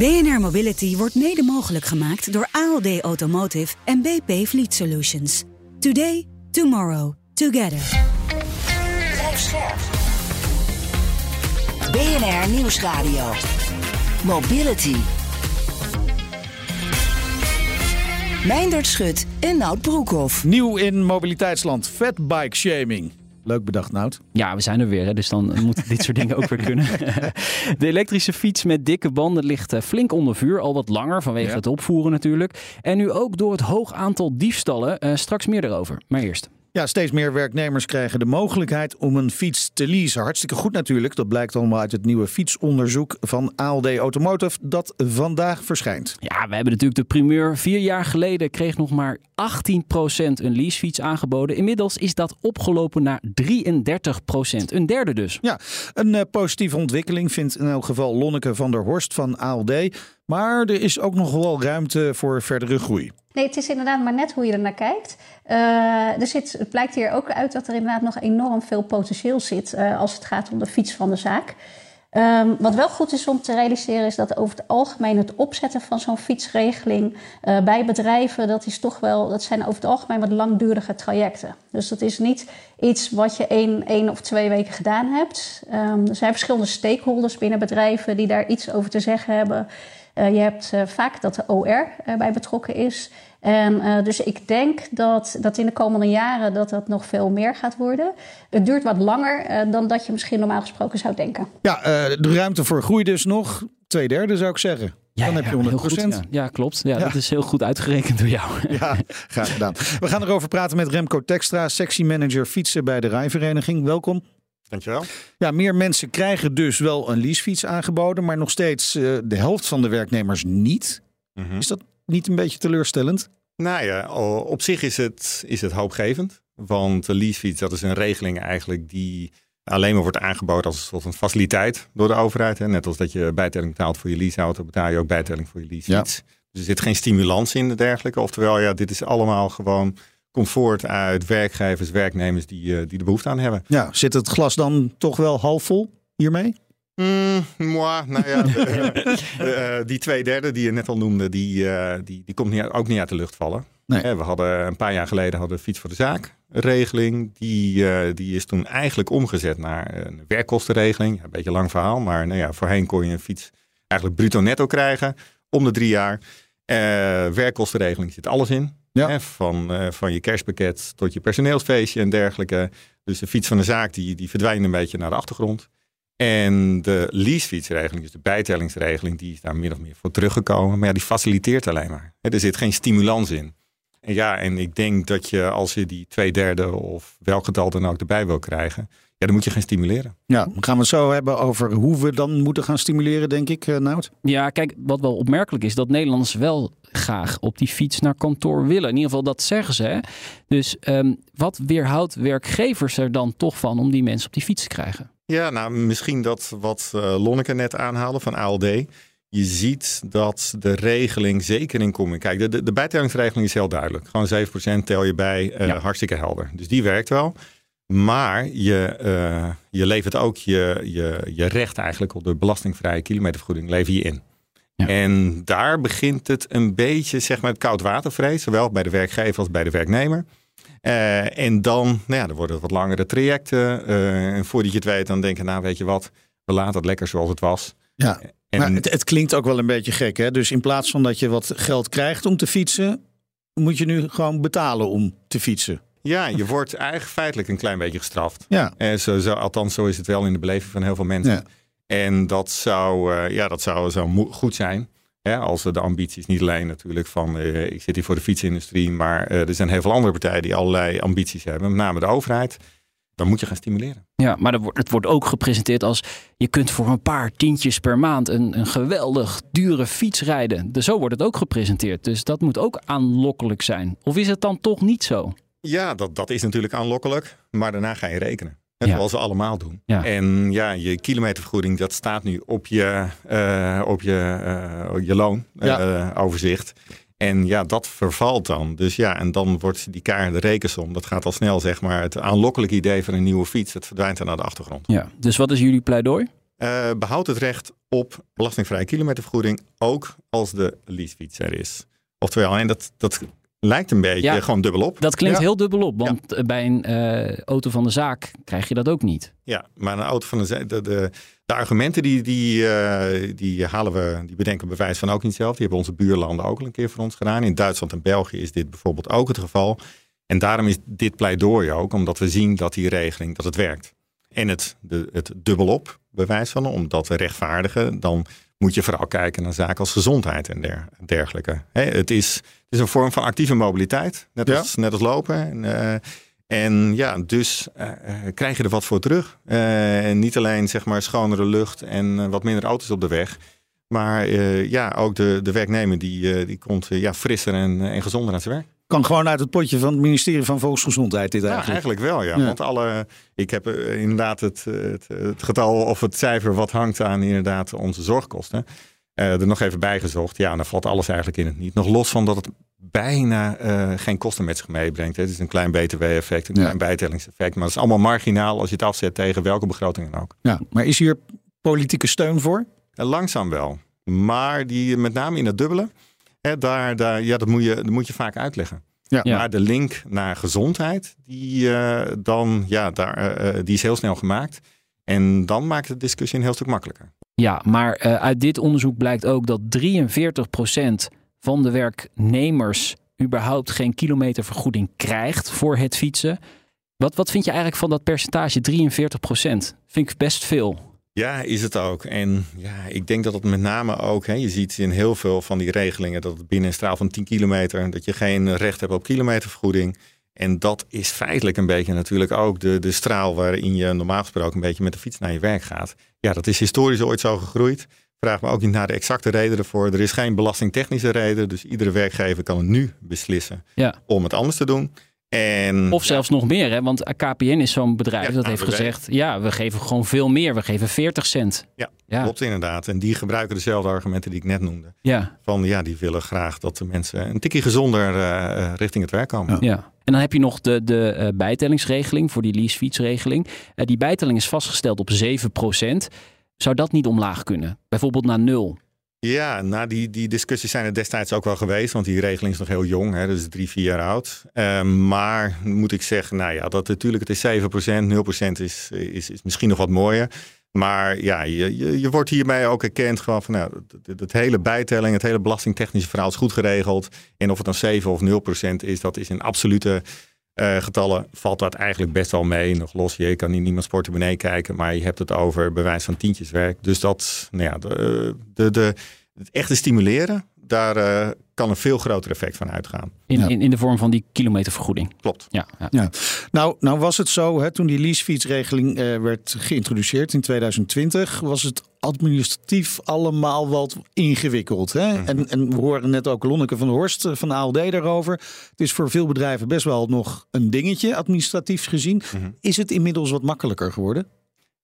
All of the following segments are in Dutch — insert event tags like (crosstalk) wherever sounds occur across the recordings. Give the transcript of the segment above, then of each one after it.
BNR Mobility wordt mede mogelijk gemaakt door ALD Automotive en BP Fleet Solutions. Today, tomorrow, together. BNR Nieuwsradio. Mobility. Meindert Schut en Nout Broekhoff. Nieuw in mobiliteitsland, fatbike shaming. Leuk bedacht, Nout. Ja, we zijn er weer, hè, dus dan moeten dit soort dingen ook weer kunnen. (laughs) De elektrische fiets met dikke banden ligt eh, flink onder vuur, al wat langer vanwege Ja. het opvoeren natuurlijk. En nu ook door het hoog aantal diefstallen. Eh, straks meer erover, maar eerst. Ja, steeds meer werknemers krijgen de mogelijkheid om een fiets te leasen. Hartstikke goed natuurlijk. Dat blijkt allemaal uit het nieuwe fietsonderzoek van ALD Automotive dat vandaag verschijnt. Ja, we hebben natuurlijk de primeur. Vier jaar geleden kreeg nog maar 18% een leasefiets aangeboden. Inmiddels is dat opgelopen naar 33%. Een derde dus. Ja, een eh, positieve ontwikkeling vindt in elk geval Lonneke van der Horst van ALD. Maar er is ook nog wel ruimte voor verdere groei. Nee, het is inderdaad maar net hoe je er naar kijkt. Eh, er zit, het blijkt hier ook uit dat er inderdaad nog enorm veel potentieel zit eh, als het gaat om de fiets van de zaak. Ehm, wat wel goed is om te realiseren is dat over het algemeen het opzetten van zo'n fietsregeling eh, bij bedrijven, dat is toch wel, dat zijn over het algemeen wat langdurige trajecten. Dus dat is niet iets wat je één, één of twee weken gedaan hebt. Ehm, er zijn verschillende stakeholders binnen bedrijven die daar iets over te zeggen hebben. Eh, je hebt eh, vaak dat de OR erbij betrokken is. En uh, dus ik denk dat, dat in de komende jaren dat dat nog veel meer gaat worden. Het duurt wat langer uh, dan dat je misschien normaal gesproken zou denken. Ja, uh, de ruimte voor groei dus nog. Twee derde zou ik zeggen. Ja, dan heb je 100 goed, ja. ja. klopt. Ja, Dat is heel goed uitgerekend door jou. (laughs) Ja, graag gedaan. We gaan erover praten met Remco Tekstra, sectiemanager fietsen bij de Rijvereniging. Welkom. Dankjewel. Ja, meer mensen krijgen dus wel een leasefiets aangeboden, maar nog steeds uh, de helft van de werknemers niet. Mm -hmm. Is dat niet een beetje teleurstellend? Nou ja, op zich is het, is het hoopgevend. Want de leasefiets, dat is een regeling eigenlijk die alleen maar wordt aangeboden als een soort van faciliteit door de overheid. Hè. Net als dat je bijtelling betaalt voor je leaseauto, betaal je ook bijtelling voor je leasefiets. Ja. Dus er zit geen stimulans in en dergelijke. Oftewel, ja, dit is allemaal gewoon comfort uit werkgevers, werknemers die, uh, die de behoefte aan hebben. Ja, zit het glas dan toch wel half vol hiermee? Mm, moi, nou ja, (laughs) de, uh, die twee derde die je net al noemde, die, uh, die, die komt niet, ook niet uit de lucht vallen. Nee. We hadden een paar jaar geleden hadden we fiets voor de zaak regeling. Die, die is toen eigenlijk omgezet naar een werkkostenregeling. Een beetje lang verhaal, maar nou ja, voorheen kon je een fiets eigenlijk bruto netto krijgen om de drie jaar. werkkostenregeling zit alles in. Ja. Hè, van, uh, van je kerstpakket tot je personeelsfeestje en dergelijke. Dus de fiets van de zaak die, die verdwijnt een beetje naar de achtergrond. En de leasefietsregeling, dus de bijtellingsregeling, die is daar min of meer voor teruggekomen. Maar ja, die faciliteert alleen maar. Hè, er zit geen stimulans in. En ja, en ik denk dat je als je die twee derde of welk getal dan ook erbij wil krijgen, ja, dan moet je gaan stimuleren. Ja, dan gaan we het zo hebben over hoe we dan moeten gaan stimuleren, denk ik, uh, Nout. Ja, kijk, wat wel opmerkelijk is, dat Nederlanders wel graag op die fiets naar kantoor willen. In ieder geval, dat zeggen ze. Hè? Dus um, wat weerhoudt werkgevers er dan toch van om die mensen op die fiets te krijgen? Ja, nou, misschien dat wat uh, Lonneke net aanhaalde van ALD. Je ziet dat de regeling zeker in komt. Kijk, de, de, de bijtellingsregeling is heel duidelijk. Gewoon 7% tel je bij, uh, ja. hartstikke helder. Dus die werkt wel. Maar je, uh, je levert ook je, je, je recht eigenlijk op de belastingvrije kilometervergoeding lever je in. Ja. En daar begint het een beetje, zeg maar, het koudwatervrees. Zowel bij de werkgever als bij de werknemer. Uh, en dan, nou ja, er worden wat langere trajecten. Uh, en voordat je het weet, dan denk je, nou weet je wat, we laten het lekker zoals het was. Ja, en, maar het, het, klinkt ook wel een beetje gek, hè? Dus in plaats van dat je wat geld krijgt om te fietsen, moet je nu gewoon betalen om te fietsen. Ja, je wordt eigenlijk feitelijk een klein beetje gestraft. Ja. Uh, zo, zo, althans, zo is het wel in de beleving van heel veel mensen. Ja. En dat zou, uh, ja, dat zou, zou goed zijn. Hè, als we de ambities niet alleen natuurlijk van uh, ik zit hier voor de fietsindustrie, maar er zijn heel veel andere partijen die allerlei ambities hebben, met name de overheid. dan moet je gaan stimuleren. Ja, maar dat wordt- het wordt ook gepresenteerd als je kunt voor een paar tientjes per maand een, een geweldig dure fiets rijden. Dus zo wordt het ook gepresenteerd. Dus dat moet ook aanlokkelijk zijn. Of is het dan toch niet zo? Ja, dat, dat is natuurlijk aanlokkelijk, maar daarna ga je rekenen. Net Ja. Zoals we allemaal doen. Ja. En ja, je kilometervergoeding, dat staat nu op je, eh, op je, eh, je loonoverzicht. en ja, dat vervalt dan. Dus ja, en dan wordt die kaart de rekensom. Dat gaat al snel, zeg maar. Het aanlokkelijk idee van een nieuwe fiets, dat verdwijnt dan naar de achtergrond. Ja. Dus wat is jullie pleidooi? Eh behoud het recht op belastingvrije kilometervergoeding, ook als de leasefiets er is. Oftewel, en dat, dat lijkt een beetje Ja. gewoon dubbel op. Dat klinkt Ja. heel dubbel op, want eh, bij een eh, auto van de zaak krijg je dat ook niet. Ja, maar een auto van de, ze- de, de, de argumenten die, die, eh, die halen we, die bedenken we bewijs van ook niet zelf. Die hebben onze buurlanden ook al een keer voor ons gedaan. In Duitsland en België is dit bijvoorbeeld ook het geval. En daarom is dit pleidooi ook, omdat we zien dat die regeling, dat het werkt. En het, de, het dubbelop bewijs van, om dat te rechtvaardigen, dan moet je vooral kijken naar zaken als gezondheid en der, dergelijke. Het, is, het is een vorm van actieve mobiliteit, net Ja. als, net als lopen. En, eh, en ja, dus eh, eh, krijg je er wat voor terug. En niet alleen zeg maar schonere lucht en wat minder auto's op de weg. Maar ja, ook de, de werknemer die, die komt ja, frisser en, en gezonder naar zijn werk. Kan gewoon uit het potje van het ministerie van Volksgezondheid dit Ja, eigenlijk. eigenlijk wel, ja. Ja. Want alle, ik heb eh, inderdaad het, het, het getal of het cijfer wat hangt aan inderdaad onze zorgkosten. eh, er nog even bijgezocht. Ja, en dan valt alles eigenlijk in het niet. Nog los van dat het bijna eh, geen kosten met zich meebrengt. hè. Het is een klein btw-effect, een Ja. klein bijtellingseffect. Maar dat is allemaal marginaal als je het afzet tegen welke begroting dan ook. Ja, maar is hier politieke steun voor? Langzaam wel. Maar die, met name in het dubbele, hè, daar, daar, ja, dat, moet je, dat moet je vaak uitleggen. Ja. Ja. Maar de link naar gezondheid, die, eh, dan, ja, daar, eh, eh, die is heel snel gemaakt. En dan maakt de discussie een heel stuk makkelijker. Ja, maar uit dit onderzoek blijkt ook dat 43% van de werknemers überhaupt geen kilometervergoeding krijgt voor het fietsen. Wat, wat vind je eigenlijk van dat percentage 43%? Vind ik best veel. Ja, is het ook. En ja, ik denk dat het met name ook, hè, je ziet in heel veel van die regelingen dat het binnen een straal van 10 kilometer, dat je geen recht hebt op kilometervergoeding. En dat is feitelijk een beetje natuurlijk ook de, de straal waarin je normaal gesproken een beetje met de fiets naar je werk gaat. Ja, dat is historisch ooit zo gegroeid. Vraag me ook niet naar de exacte reden ervoor. Er is geen belastingtechnische reden, dus iedere werkgever kan nu beslissen Ja. om het anders te doen. En Of zelfs nog meer, hè? want KPN is zo'n bedrijf Ja, dat heeft gezegd: ja, we geven gewoon veel meer. We geven 40 cent. Ja, ja. klopt inderdaad. En die gebruiken dezelfde argumenten die ik net noemde. Ja, Van ja, die willen graag dat de mensen een tikje gezonder eh, eh, richting het werk komen. ja. En dan heb je nog de, de eh, bijtellingsregeling voor die leasefietsregeling. Eh, die bijtelling is vastgesteld op 7% Zou dat niet omlaag kunnen? Bijvoorbeeld naar nul? Ja, nou die, die discussies zijn er destijds ook wel geweest, want die regeling is nog heel jong, hè, dus drie, vier jaar oud. Eh, maar moet ik zeggen, nou ja, dat natuurlijk, het is 7%, 0% is, is, is misschien nog wat mooier. Maar ja, je, je, je wordt hiermee ook erkend gewoon van, nou, het hele bijtelling, het hele belastingtechnische verhaal is goed geregeld. En of het dan 7 of 0% is, dat is in absolute eh, getallen valt dat eigenlijk best wel mee. Nog los, je kan niet niemand sporten beneden kijken, maar je hebt het over bewijs van tientjeswerk. Dus dat, nou ja, de, de, de, het echte stimuleren, daar eh, kan een veel groter effect van uitgaan. In, Ja. in, in de vorm van die kilometervergoeding. Klopt. Ja, ja. Ja. Nou, nou was het zo, hè, toen die leasefietsregeling eh, werd geïntroduceerd in 2020, was het administratief allemaal wat ingewikkeld. Hè? en, en we horen net ook Lonneke van der Horst eh, van de ALD daarover. Het is voor veel bedrijven best wel nog een dingetje, administratief gezien. Mhm. Is het inmiddels wat makkelijker geworden?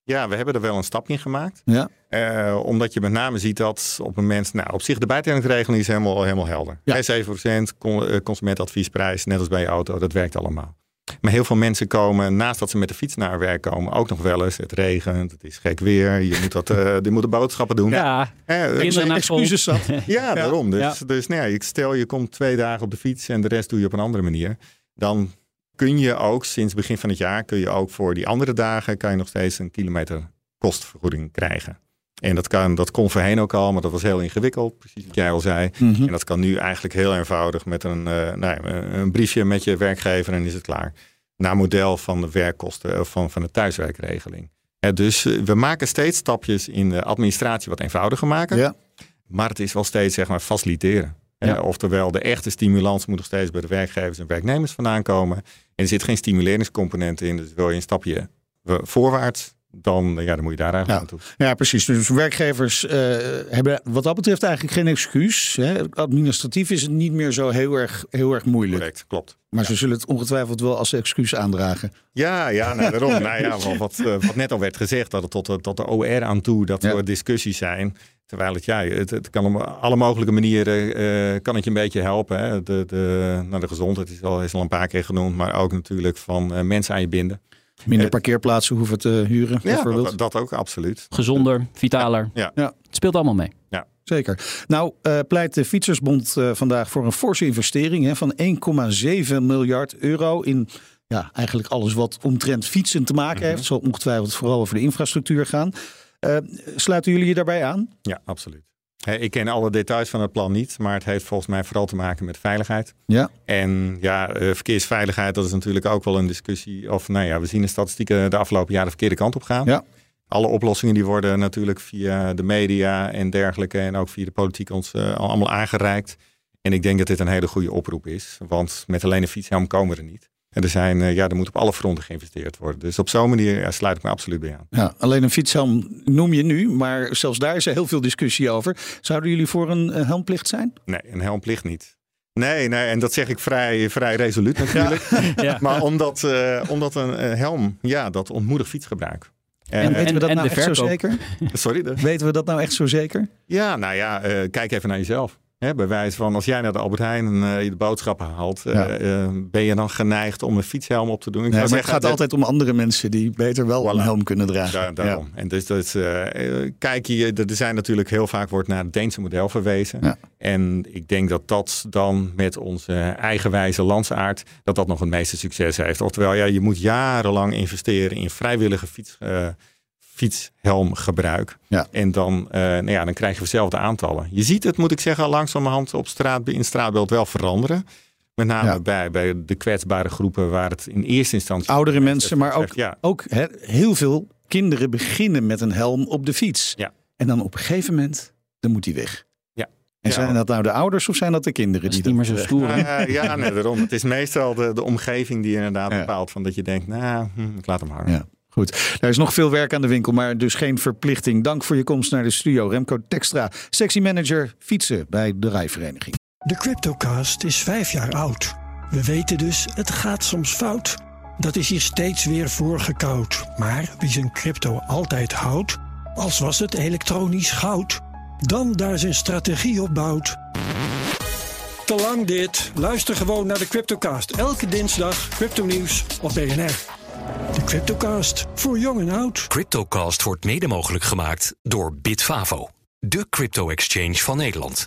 Ja, we hebben er wel een stap in gemaakt. Ja. Eh, omdat je met name ziet dat op een moment, nou op zich de bijtellingsregeling is helemaal, helemaal helder. Ja. Hè, 7% con- eh, consumentenadviesprijs, net als bij je auto, dat werkt allemaal. Maar heel veel mensen komen, naast dat ze met de fiets naar werk komen, ook nog wel eens. Het regent, het is gek weer, je moet, dat, eh, je moet de boodschappen doen. Ja, eh, school. Excuses zat. (laughs) Ja, daarom. Dus, Ja. dus nou ja, ik stel je komt twee dagen op de fiets en de rest doe je op een andere manier. Dan kun je ook sinds begin van het jaar kun je ook voor die andere dagen kan je nog steeds een kilometer kostvergoeding krijgen. En dat, kan, dat kon voorheen ook al, maar dat was heel ingewikkeld, precies wat jij al zei. Mhm. En dat kan nu eigenlijk heel eenvoudig met een, eh, nou ja, een briefje met je werkgever en is het klaar. Naar model van de werkkosten of van, van de thuiswerkregeling. Dus eh, we maken steeds stapjes in de administratie wat eenvoudiger maken. Ja. Maar het is wel steeds zeg maar faciliteren. Ja. Eh, oftewel, de echte stimulans moet nog steeds bij de werkgevers en werknemers vandaan komen. En er zit geen stimuleringscomponent in. Dus wil je een stapje we voorwaarts, dan, ja, dan moet je daar eigenlijk Ja. naartoe. Ja, precies. Dus werkgevers eh, hebben wat dat betreft eigenlijk geen excuus. Hè. Administratief is het niet meer zo heel erg, heel erg moeilijk. Correct, klopt. Maar ze zullen het ongetwijfeld wel als excuus aandragen. Ja, ja nou, (laughs) daarom. nou ja, wat, wat, eh, net al werd gezegd, dat het tot, de- tot de OR aan toe dat Ja. er discussies zijn. Terwijl het, ja, het, het kan op alle mogelijke manieren eh, kan het je een beetje helpen. Hè. De, de, nou, de gezondheid is al, is al een paar keer genoemd, maar ook natuurlijk van eh, mensen aan je binden. Minder Eh, parkeerplaatsen hoeven te huren, Ja, bijvoorbeeld. dat, dat ook, absoluut. Gezonder, vitaler. Ja. Ja. Het speelt allemaal mee. Zeker. Nou eh, pleit de Fietsersbond eh, vandaag voor een forse investering hè, van 1,7 miljard euro in ja, eigenlijk alles wat omtrent fietsen te maken heeft. Het zal ongetwijfeld vooral over de infrastructuur gaan. Eh, sluiten jullie je daarbij aan? Ja, absoluut. Ik ken alle details van het plan niet, maar het heeft volgens mij vooral te maken met veiligheid. Ja. En ja, eh, verkeersveiligheid, dat is natuurlijk ook wel een discussie. Of nou ja, we zien de statistieken de afgelopen jaren de verkeerde kant op gaan. Ja. Alle oplossingen die worden natuurlijk via de media en dergelijke en ook via de politiek ons eh, allemaal aangereikt. En ik denk dat dit een hele goede oproep is, want met alleen een fietshelm komen we er niet. En er, zijn, eh, ja, er moet op alle fronten geïnvesteerd worden. Dus op zo'n manier ja, sluit ik me absoluut bij aan. Ja, alleen een fietshelm noem je nu, maar zelfs daar is er heel veel discussie over. Zouden jullie voor een eh, helmplicht zijn? Nee, een helmplicht niet. Nee, nee, en dat zeg ik vrij, vrij resoluut natuurlijk. Ja. (laughs) Maar omdat, eh, omdat een helm, ja, dat ontmoedigt fietsgebruik. En, En, weten we dat en nou de echt zo zeker? sorry. De, Weten we dat nou echt zo zeker? ja, nou ja, eh, kijk even naar jezelf. Hè, bij wijze van, als jij naar de Albert Heijn eh, je de boodschappen haalt, eh, Ja. eh, ben je dan geneigd om een fietshelm op te doen? Ik Nee, maar het zeggen, gaat dat- altijd om andere mensen die beter wel een helm kunnen dragen. Daar, daarom. En dus dat, kijk je, er zijn natuurlijk heel vaak wordt naar het Deense model verwezen. Ja. En ik denk dat dat dan met onze eigenwijze landsaard, dat dat nog het meeste succes heeft. Oftewel, ja, je moet jarenlang investeren in vrijwillige fiets, fietshelmgebruik. Ja. En dan, eh, nou ja, dan krijg je dezelfde aantallen. Je ziet het, moet ik zeggen, al langzamerhand op straat, in het straatbeeld wel veranderen. Met name Ja. bij, bij de kwetsbare groepen waar het in eerste instantie... Oudere mensen, maar ook, Ja. ook hè, heel veel kinderen beginnen met een helm op de fiets. Ja. En dan op een gegeven moment, dan moet die weg. Ja. En Ja. zijn dat nou de ouders of zijn dat de kinderen? Dat die niet meer zo eh, stoer. Uh, ja, nee, daarom. Het is meestal de, de omgeving die inderdaad Ja. bepaalt van dat je denkt, nou, hm, ik laat hem hangen. Goed, er is nog veel werk aan de winkel, maar dus geen verplichting. Dank voor je komst naar de studio. Remco Tekstra, sectiemanager fietsen bij de Rijvereniging. De Cryptocast is vijf jaar oud. We weten dus, het gaat soms fout. Dat is hier steeds weer voorgekoud. Maar wie zijn crypto altijd houdt, als was het elektronisch goud, dan daar zijn strategie op bouwt. Te lang dit. Luister gewoon naar de Cryptocast. Elke dinsdag crypto nieuws op BNR. De Cryptocast, voor jong en oud. Cryptocast wordt mede mogelijk gemaakt door Bitfavo, de crypto-exchange van Nederland.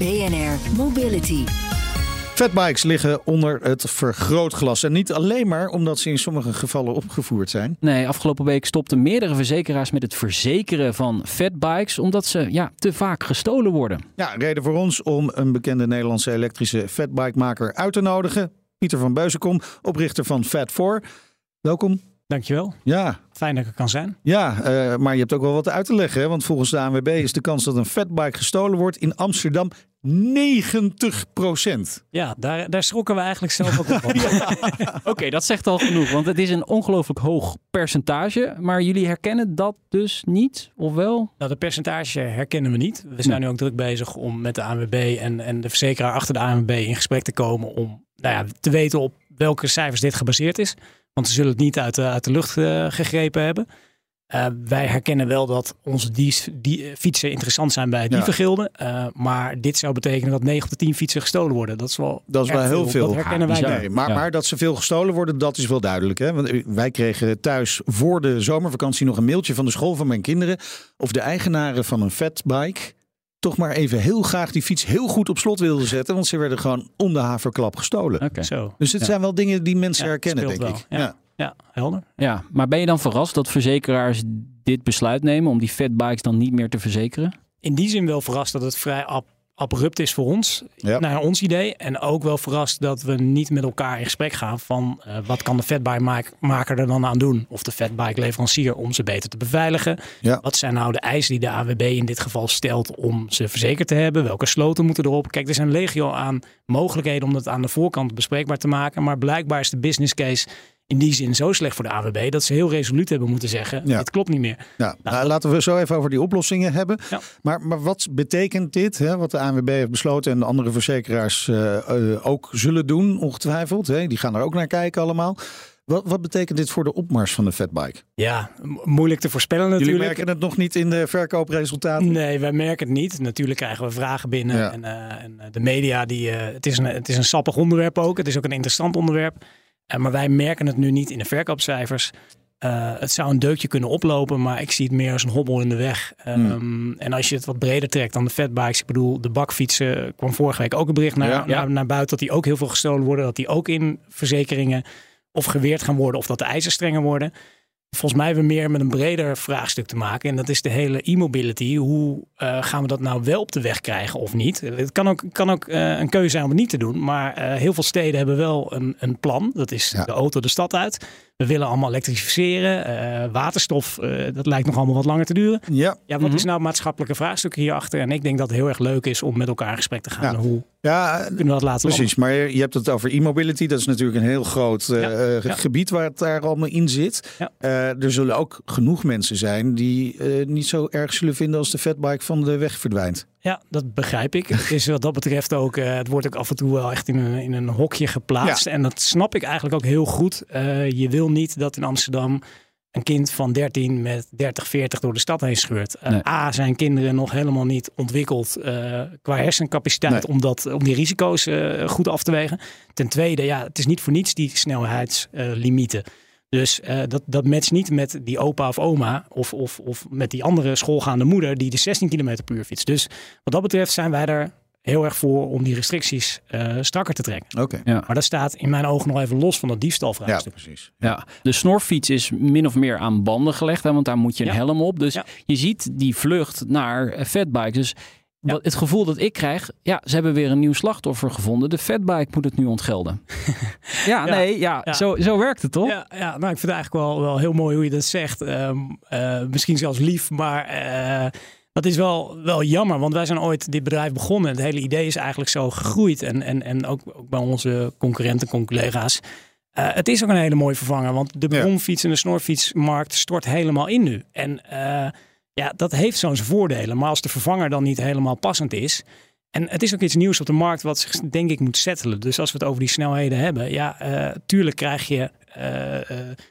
BNR Mobility. Fatbikes liggen onder het vergrootglas. En niet alleen maar omdat ze in sommige gevallen opgevoerd zijn. Nee, afgelopen week stopten meerdere verzekeraars met het verzekeren van fatbikes, omdat ze ja, te vaak gestolen worden. Ja, reden voor ons om een bekende Nederlandse elektrische fatbike-maker uit te nodigen. Pieter van Beuzenkom, oprichter van Fat4. Welkom. Dankjewel. Ja, Fijn dat ik er kan zijn. ja eh, maar je hebt ook wel wat uit te leggen. Hè? Want volgens de ANWB is de kans dat een fatbike gestolen wordt in Amsterdam 90% Ja, daar, daar schrokken we eigenlijk zelf ook op. (laughs) Oké, dat zegt al genoeg, want het is een ongelooflijk hoog percentage. Maar jullie herkennen dat dus niet, of wel? Nou, de percentage herkennen we niet. We zijn nu ook druk bezig om met de ANWB en, en de verzekeraar achter de ANWB in gesprek te komen om nou ja, te weten op welke cijfers dit gebaseerd is. Want ze zullen het niet uit de, uit de lucht eh, gegrepen hebben. Eh, wij herkennen wel dat onze die, die, eh, fietsen interessant zijn bij Ja. dievengilden. Eh, maar dit zou betekenen dat 9 op de 10 fietsen gestolen worden. Dat is wel, Dat is wel heel veel. Dat herkennen wij. Nee, maar, Ja. maar dat ze veel gestolen worden, dat is wel duidelijk. Hè? Want wij kregen thuis voor de zomervakantie nog een mailtje van de school van mijn kinderen. Of de eigenaren van een fatbike toch maar even heel graag die fiets heel goed op slot wilden zetten. Want ze werden gewoon om de haverklap gestolen. Zo. Dus het Ja. zijn wel dingen die mensen Ja, herkennen, denk wel, ik. ja. Ja. Ja, helder. Ja, maar ben je dan verrast dat verzekeraars dit besluit nemen om die fatbikes dan niet meer te verzekeren? In die zin wel verrast dat het vrij ab abrupt is voor ons, naar ons idee. En ook wel verrast dat we niet met elkaar in gesprek gaan van uh, wat kan de fatbike-maker er dan aan doen? Of de fatbike-leverancier om ze beter te beveiligen. Wat zijn nou de eisen die de AWB in dit geval stelt om ze verzekerd te hebben? Welke sloten moeten erop? Kijk, er zijn legio aan mogelijkheden om dat aan de voorkant bespreekbaar te maken. Maar blijkbaar is de business case in die zin zo slecht voor de AWB dat ze heel resoluut hebben moeten zeggen: ja. het klopt niet meer. Ja. Nou, nou laten we zo even over die oplossingen hebben. Ja. Maar, maar wat betekent dit, hè, wat de AWB heeft besloten en de andere verzekeraars uh, uh, ook zullen doen, ongetwijfeld? Hè? Die gaan er ook naar kijken allemaal. Wat, wat, betekent dit voor de opmars van de fatbike? Ja, moeilijk te voorspellen natuurlijk. Jullie merken het nog niet in de verkoopresultaten? Nee, wij merken het niet. Natuurlijk krijgen we vragen binnen. En, uh, en, de media, die, het, is een, het is een sappig onderwerp ook. Het is ook een interessant onderwerp. Uh, maar wij merken het nu niet in de verkoopcijfers. Uh, het zou een deukje kunnen oplopen, maar ik zie het meer als een hobbel in de weg. Um, En als je het wat breder trekt dan de fatbikes. Ik bedoel, de bakfietsen kwam vorige week ook een bericht naar, ja, ja. naar, naar, buiten... dat die ook heel veel gestolen worden. Dat die ook in verzekeringen of geweerd gaan worden... of dat de eisen strenger worden. Volgens mij hebben we meer met een breder vraagstuk te maken. En dat is de hele e-mobility. Hoe uh, gaan we dat nou wel op de weg krijgen of niet? Het kan ook, kan ook uh, een keuze zijn om het niet te doen. Maar uh, heel veel steden hebben wel een, een plan. Dat is ja. de auto de stad uit. We willen allemaal elektrificeren. Uh, waterstof, uh, dat lijkt nog allemaal wat langer te duren. Ja. ja wat mm -hmm. is nou maatschappelijke vraagstukken hierachter? En ik denk dat het heel erg leuk is om met elkaar in gesprek te gaan. Ja. Hoe ja, kunnen we dat laten Precies, landen? maar je hebt het over e-mobility. Dat is natuurlijk een heel groot uh, ja. Ja. gebied waar het daar allemaal in zit. er zullen ook genoeg mensen zijn die niet zo erg zullen vinden als de fatbike van de weg verdwijnt. Ja, dat begrijp ik. Het is wat dat betreft ook, uh, het wordt ook af en toe wel echt in een, in een hokje geplaatst. Ja. En dat snap ik eigenlijk ook heel goed. Uh, je wil niet dat in Amsterdam een kind van 13 met 30, 40 door de stad heen scheurt. Uh, nee. A, zijn kinderen nog helemaal niet ontwikkeld qua hersencapaciteit nee. om, dat, om die risico's goed af te wegen. Ten tweede, ja, het is niet voor niets die snelheidslimieten. Dus uh, dat, dat matcht niet met die opa of oma of, of, of met die andere schoolgaande moeder die de 16 km per uur fietst. Dus wat dat betreft zijn wij er heel erg voor om die restricties uh, strakker te trekken. Okay. Ja. Maar dat staat in mijn ogen nog even los van dat diefstalvraagstuk. Ja, precies. Ja. De snorfiets is min of meer aan banden gelegd, hè, want daar moet je een ja. helm op. Dus ja. je ziet die vlucht naar fatbike. Dus ja. Het gevoel dat ik krijg, ja, ze hebben weer een nieuw slachtoffer gevonden. De fatbike moet het nu ontgelden. (laughs) ja, ja, nee, ja, ja, Zo, zo werkt het toch? Ja, ja, nou, ik vind het eigenlijk wel, wel heel mooi hoe je dat zegt. Um, uh, misschien zelfs lief, maar uh, dat is wel, wel jammer. Want wij zijn ooit dit bedrijf begonnen. Het hele idee is eigenlijk zo gegroeid. En, en, en ook, ook bij onze concurrenten, collega's. Uh, het is ook een hele mooie vervanger. Want de bromfiets en de snorfietsmarkt stort helemaal in nu. En ja, dat heeft zo'n voordelen. Maar als de vervanger dan niet helemaal passend is. En het is ook iets nieuws op de markt wat zich denk ik moet settelen. Dus als we het over die snelheden hebben. Ja, uh, tuurlijk krijg je uh, uh,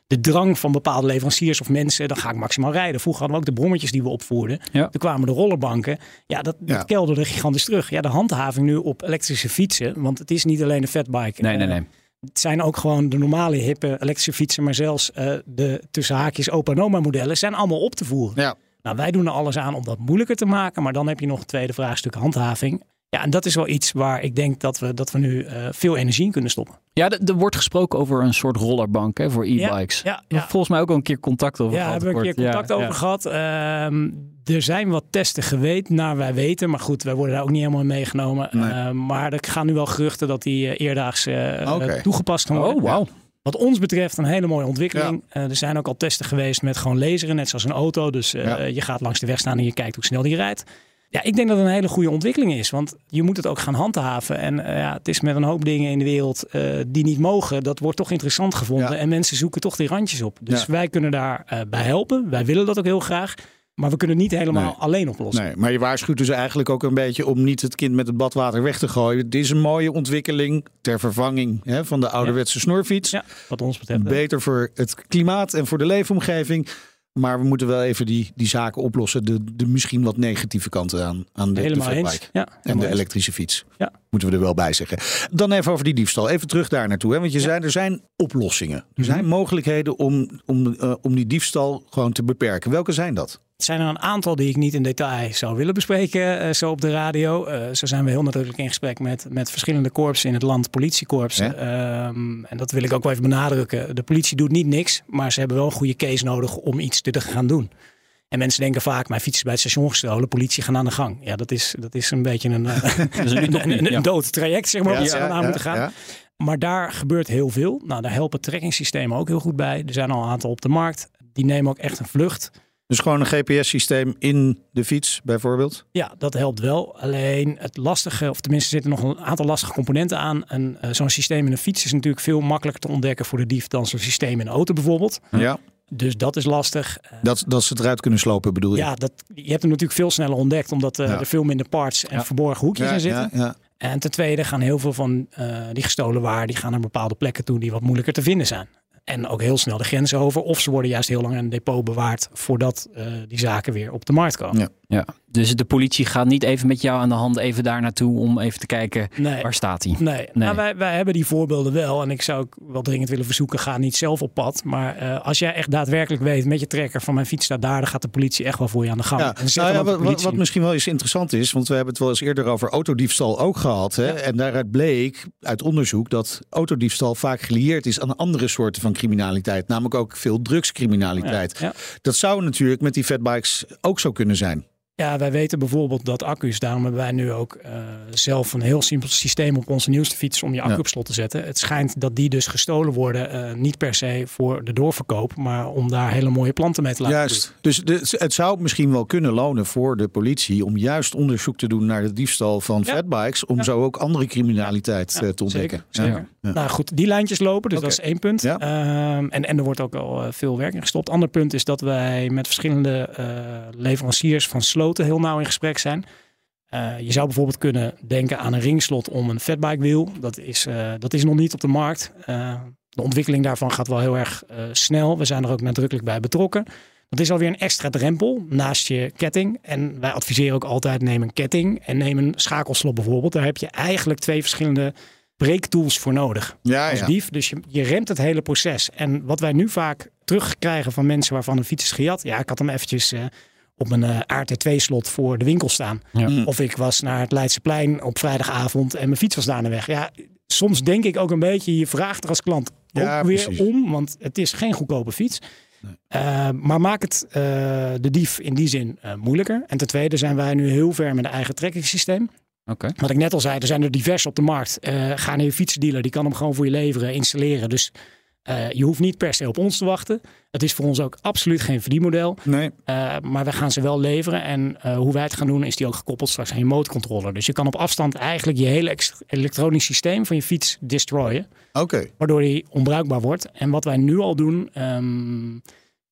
de drang van bepaalde leveranciers of mensen. Dan ga ik maximaal rijden. Vroeger hadden we ook de brommetjes die we opvoerden. Ja. Toen kwamen de rollerbanken. Ja, dat, dat ja. kelderde gigantisch terug. Ja, de handhaving nu op elektrische fietsen. Want het is niet alleen een fatbike. Nee, nee, nee. Het zijn ook gewoon de normale hippe elektrische fietsen. Maar zelfs de tussen haakjes opa en oma modellen zijn allemaal op te voeren. Ja. Nou, wij doen er alles aan om dat moeilijker te maken. Maar dan heb je nog het tweede vraagstuk handhaving. Ja, en dat is wel iets waar ik denk dat we, dat we nu uh, veel energie in kunnen stoppen. Ja, er wordt gesproken over een soort rollerbank hè, voor e-bikes. Ja, ja, ja. Volgens mij ook al een keer contact over ja, gehad. Ja, hebben we een keer contact over gehad. Uh, er zijn wat testen geweest, naar wij weten. Maar goed, wij worden daar ook niet helemaal in meegenomen. Nee. Uh, maar er gaan nu wel geruchten dat die eerdaags okay. toegepast gaan worden. Oh, wauw. Wat ons betreft een hele mooie ontwikkeling. Ja. Uh, er zijn ook al testen geweest met gewoon laseren, net zoals een auto. Dus uh, ja. je gaat langs de weg staan en je kijkt hoe snel die rijdt. Ja, ik denk dat het een hele goede ontwikkeling is. Want je moet het ook gaan handhaven. En uh, ja, het is met een hoop dingen in de wereld die niet mogen. Dat wordt toch interessant gevonden. Ja. En mensen zoeken toch die randjes op. Dus wij kunnen daar bij helpen. Wij willen dat ook heel graag. Maar we kunnen het niet helemaal nee. alleen oplossen. Nee, maar je waarschuwt dus eigenlijk ook een beetje om niet het kind met het badwater weg te gooien. Het is een mooie ontwikkeling ter vervanging hè, van de ouderwetse ja. snorfiets. Ja, wat ons betreft. Beter voor het klimaat en voor de leefomgeving. Maar we moeten wel even die, die zaken oplossen. De, de misschien wat negatieve kanten aan, aan de, helemaal de eens. Ja, en de elektrische fiets. Ja. Moeten we er wel bij zeggen. Dan even over die diefstal. Even terug daar naartoe. Hè? Want je ja. zei, er zijn oplossingen. Er zijn mm -hmm. mogelijkheden om, om, uh, om die diefstal gewoon te beperken. Welke zijn dat? Het zijn er een aantal die ik niet in detail zou willen bespreken, uh, zo op de radio. Uh, zo zijn we heel natuurlijk in gesprek met, met verschillende korpsen in het land, politiekorpsen. Ja. Um, en dat wil ik ook wel even benadrukken. De politie doet niet niks, maar ze hebben wel een goede case nodig om iets te gaan doen. En mensen denken vaak, mijn fiets is bij het station gestolen, politie gaan aan de gang. Ja, dat is, dat is een beetje een, (laughs) is een, een, een, dood traject, zeg maar, ja, waar ja, aan moeten gaan. Maar daar gebeurt heel veel. Nou, daar helpen trackingsystemen ook heel goed bij. Er zijn al een aantal op de markt. Die nemen ook echt een vlucht. Dus gewoon een GPS-systeem in de fiets bijvoorbeeld? Ja, dat helpt wel. Alleen het lastige, of tenminste zitten nog een aantal lastige componenten aan. En uh, zo'n systeem in een fiets is natuurlijk veel makkelijker te ontdekken voor de dief dan zo'n systeem in een auto bijvoorbeeld. Ja. Dus dat is lastig. Dat, dat ze het eruit kunnen slopen, bedoel je? Ja, dat, je hebt hem natuurlijk veel sneller ontdekt, omdat uh, ja. er veel minder parts en ja. verborgen hoekjes ja, in zitten. Ja, en ten tweede gaan heel veel van uh, die gestolen waar, die gaan naar bepaalde plekken toe die wat moeilijker te vinden zijn. En ook heel snel de grens over. Of ze worden juist heel lang in een depot bewaard voordat uh, die zaken weer op de markt komen. Ja. ja. Dus de politie gaat niet even met jou aan de hand even daar naartoe om even te kijken nee. waar staat hij. Nee, nee. Nou, wij, wij hebben die voorbeelden wel. En ik zou ook wel dringend willen verzoeken, ga niet zelf op pad. Maar uh, als jij echt daadwerkelijk weet met je trekker van mijn fiets staat daar, dan gaat de politie echt wel voor je aan de gang. Ja. Nou ja, wat, wat, wat, misschien wel eens interessant is, want we hebben het wel eens eerder over autodiefstal ook gehad. Hè? Ja. En daaruit bleek uit onderzoek dat autodiefstal vaak gelieerd is aan andere soorten van criminaliteit. Namelijk ook veel drugscriminaliteit. Ja. Dat zou natuurlijk met die fatbikes ook zo kunnen zijn. Ja, wij weten bijvoorbeeld dat accu's, daarom hebben wij nu ook uh, zelf een heel simpel systeem op onze nieuwste fiets om je accu ja. op slot te zetten. Het schijnt dat die dus gestolen worden, uh, niet per se voor de doorverkoop, maar om daar hele mooie planten mee te laten Juist, doen. dus de, het zou misschien wel kunnen lonen voor de politie om juist onderzoek te doen naar de diefstal van ja. fatbikes, om ja. zo ook andere criminaliteit uh, te ontdekken. Zeker, zeker. Nou goed, die lijntjes lopen, dus okay. dat is één punt. Um, en, en er wordt ook al veel werk in gestopt. Ander punt is dat wij met verschillende leveranciers van sloten heel nauw in gesprek zijn. Uh, je zou bijvoorbeeld kunnen denken aan een ringslot om een fatbike wiel. Dat is, uh, dat is nog niet op de markt. Uh, de ontwikkeling daarvan gaat wel heel erg snel. We zijn er ook nadrukkelijk bij betrokken. Dat is alweer een extra drempel naast je ketting. En wij adviseren ook altijd neem een ketting en neem een schakelslot bijvoorbeeld. Daar heb je eigenlijk twee verschillende breektools voor nodig ja, als ja. dief. Dus je, je remt het hele proces. En wat wij nu vaak terugkrijgen van mensen waarvan een fiets is gejat. Ja, ik had hem eventjes op een uh, ART2-slot voor de winkel staan. Ja. Of ik was naar het Leidseplein op vrijdagavond en mijn fiets was daar weg. Ja, soms denk ik ook een beetje, je vraagt er als klant ja, ook weer precies. om, want het is geen goedkope fiets. Nee. Uh, maar maak het uh, de dief in die zin moeilijker. En ten tweede zijn wij nu heel ver met een eigen trekkingssysteem. Okay. Wat ik net al zei, er zijn er divers op de markt. ga naar je fietsdealer, die kan hem gewoon voor je leveren, installeren. Dus uh, je hoeft niet per se op ons te wachten. Het is voor ons ook absoluut geen verdienmodel. Nee. Uh, maar we gaan ze wel leveren. En uh, hoe wij het gaan doen, is die ook gekoppeld straks aan je motorcontroller. Dus je kan op afstand eigenlijk je hele elektronisch systeem van je fiets destroyen. Oké. Okay. Waardoor die onbruikbaar wordt. En wat wij nu al doen, um,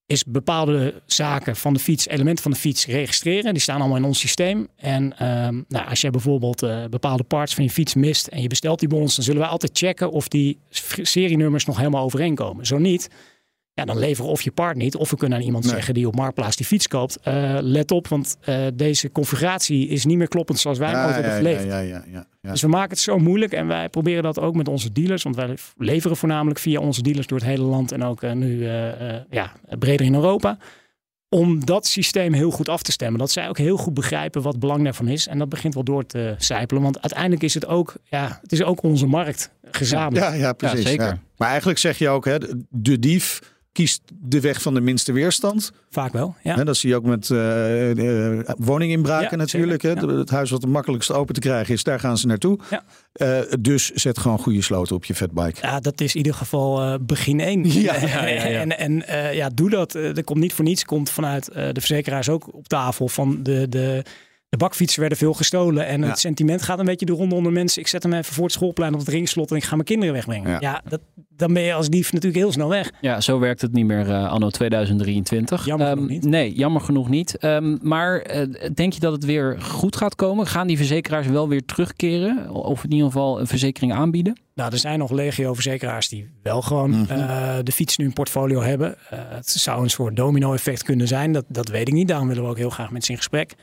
is bepaalde zaken van de fiets, elementen van de fiets registreren. Die staan allemaal in ons systeem. En um, nou, als je bijvoorbeeld uh, bepaalde parts van je fiets mist en je bestelt die bij ons, dan zullen wij altijd checken of die serienummers nog helemaal overeenkomen. Zo niet, ja, dan leveren of je part niet, of we kunnen aan iemand nee. zeggen die op Marktplaats die fiets koopt. Uh, let op, want uh, deze configuratie is niet meer kloppend zoals wij ja, ooit hebben ja, geleefd. Ja, ja, ja, ja, Dus we maken het zo moeilijk en wij proberen dat ook met onze dealers, want wij leveren voornamelijk via onze dealers door het hele land en ook uh, nu ja, breder in Europa. Om dat systeem heel goed af te stemmen. Dat zij ook heel goed begrijpen wat het belang daarvan is. En dat begint wel door te sijpelen. Want uiteindelijk is het ook, ja, het is ook onze markt gezamenlijk. Ja, ja precies. Ja, zeker. Maar eigenlijk zeg je ook, hè, de dief kiest de weg van de minste weerstand. Vaak wel, ja. He, dat zie je ook met uh, woninginbraken ja, natuurlijk. Hè. Ja. Het huis wat het makkelijkst open te krijgen is, daar gaan ze naartoe. Ja. Uh, dus zet gewoon goede sloten op je fatbike. Ja, dat is in ieder geval begin één. (laughs) Ja, (laughs) en en ja, doe dat. Er komt niet voor niets, komt vanuit de verzekeraars ook op tafel van de... de de bakfietsen werden veel gestolen. En het sentiment gaat een beetje de ronde onder mensen. Ik zet hem even voor het schoolplein op het ringslot en ik ga mijn kinderen wegbrengen. Ja, ja dat, dan ben je als dief natuurlijk heel snel weg. Ja, zo werkt het niet meer uh, anno 2023. Jammer um, niet. Nee, jammer genoeg niet. Um, maar uh, denk je dat het weer goed gaat komen? Gaan die verzekeraars wel weer terugkeren? Of in ieder geval een verzekering aanbieden? Nou, er zijn nog legio verzekeraars die wel gewoon mm -hmm. uh, de fiets nu in portfolio hebben. het zou een soort domino-effect kunnen zijn. Dat, dat weet ik niet. Daarom willen we ook heel graag met ze in gesprek.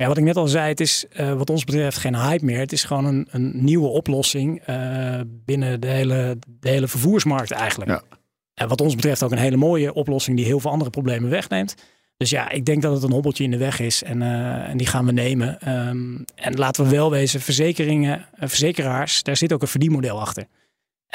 Ja, wat ik net al zei, het is uh, wat ons betreft geen hype meer. Het is gewoon een, een nieuwe oplossing uh, binnen de hele, de hele vervoersmarkt eigenlijk. Ja. En wat ons betreft ook een hele mooie oplossing die heel veel andere problemen wegneemt. Dus ja, ik denk dat het een hobbeltje in de weg is en, uh, en die gaan we nemen. Um, en laten we wel wezen, verzekeringen, verzekeraars, daar zit ook een verdienmodel achter.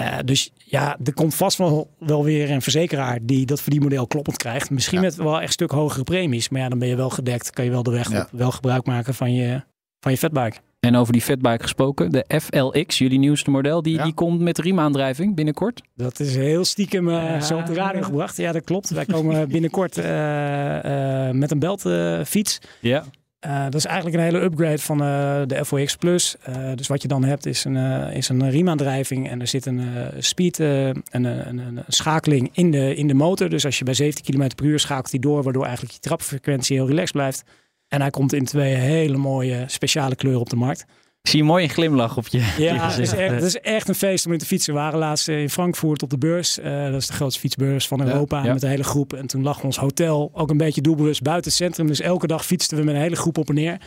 Uh, dus ja, er komt vast wel, wel weer een verzekeraar die dat verdienmodel kloppend krijgt. Misschien ja. met wel echt een stuk hogere premies. Maar ja, dan ben je wel gedekt. Kan je wel de weg ja. op, wel gebruik maken van je, van je fatbike. En over die fatbike gesproken, de FLX, jullie nieuwste model, die, ja. die komt met riemaandrijving binnenkort. Dat is heel stiekem uh, ja. zo op de radio gebracht. Ja, dat klopt. Wij komen binnenkort uh, uh, met een beltfiets. ja. Uh, dat is eigenlijk een hele upgrade van uh, de FOX Plus. Uh, dus wat je dan hebt is een, is een riemaandrijving en er zit een speed, een, een, een, schakeling in de, in de motor. Dus als je bij 17 km per uur schakelt die door, waardoor eigenlijk je trapfrequentie heel relaxed blijft. En hij komt in twee hele mooie speciale kleuren op de markt. Ik zie een mooie glimlach op je. Ja, (laughs) het is, echt, het is echt een feest om in te fietsen. We waren laatst in Frankfurt op de beurs. Uh, dat is de grootste fietsbeurs van Europa. Ja, ja. Met een hele groep. En toen lag ons hotel ook een beetje doelbewust buiten het centrum. Dus elke dag fietsten we met een hele groep op en neer.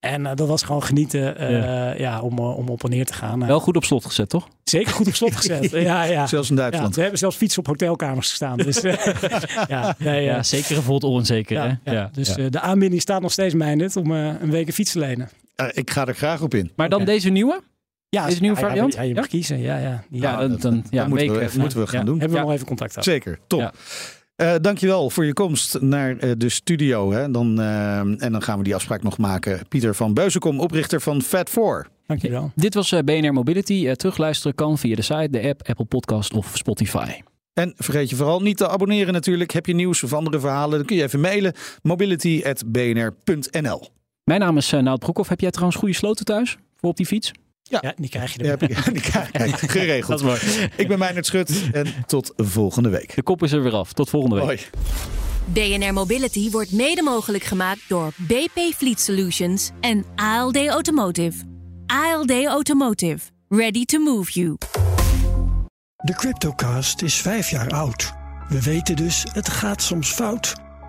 En uh, dat was gewoon genieten uh, ja. ja. om, om op en neer te gaan. Wel goed op slot gezet, toch? Zeker goed op slot (laughs) gezet. ja, ja. Zelfs in Duitsland. we hebben zelfs fietsen op hotelkamers gestaan. Dus, (laughs) ja, ja, zeker gevoeld onzeker. hè? Ja, Dus de aanbieding staat nog steeds mijnend om een week een fiets te lenen. Uh, ik ga er graag op in. Maar dan okay. deze nieuwe? Ja, deze nieuwe variant? Ja, je mag kiezen. Ja, ja. Ja, dan, dan, ja, dat moeten we, even, moeten we gaan doen. Hebben we nog even contact houden. Zeker, top. Ja. Uh, dankjewel voor je komst naar uh, de studio. Hè. Dan, uh, en dan gaan we die afspraak nog maken. Pieter van Beuzenkom, oprichter van Fat4. Dankjewel. Dit was BNR Mobility. terugluisteren kan via de site, de app, Apple Podcast of Spotify. En vergeet je vooral niet te abonneren natuurlijk. Heb je nieuws of andere verhalen, dan kun je even mailen. mobility.bnr.nl Mijn naam is uh, Nout Broekhoff. Heb jij trouwens goede sloten thuis voor op die fiets? Ja, ja die krijg je er. Ja, (laughs) die krijg je geregeld. (laughs) Dat is mooi. Ik ben Meijnerd Schut en tot volgende week. De kop is er weer af. Tot volgende week. Hoi. BNR Mobility wordt mede mogelijk gemaakt door BP Fleet Solutions en ALD Automotive. ALD Automotive. Ready to move you. De Cryptocast is vijf jaar oud. We weten dus, het gaat soms fout.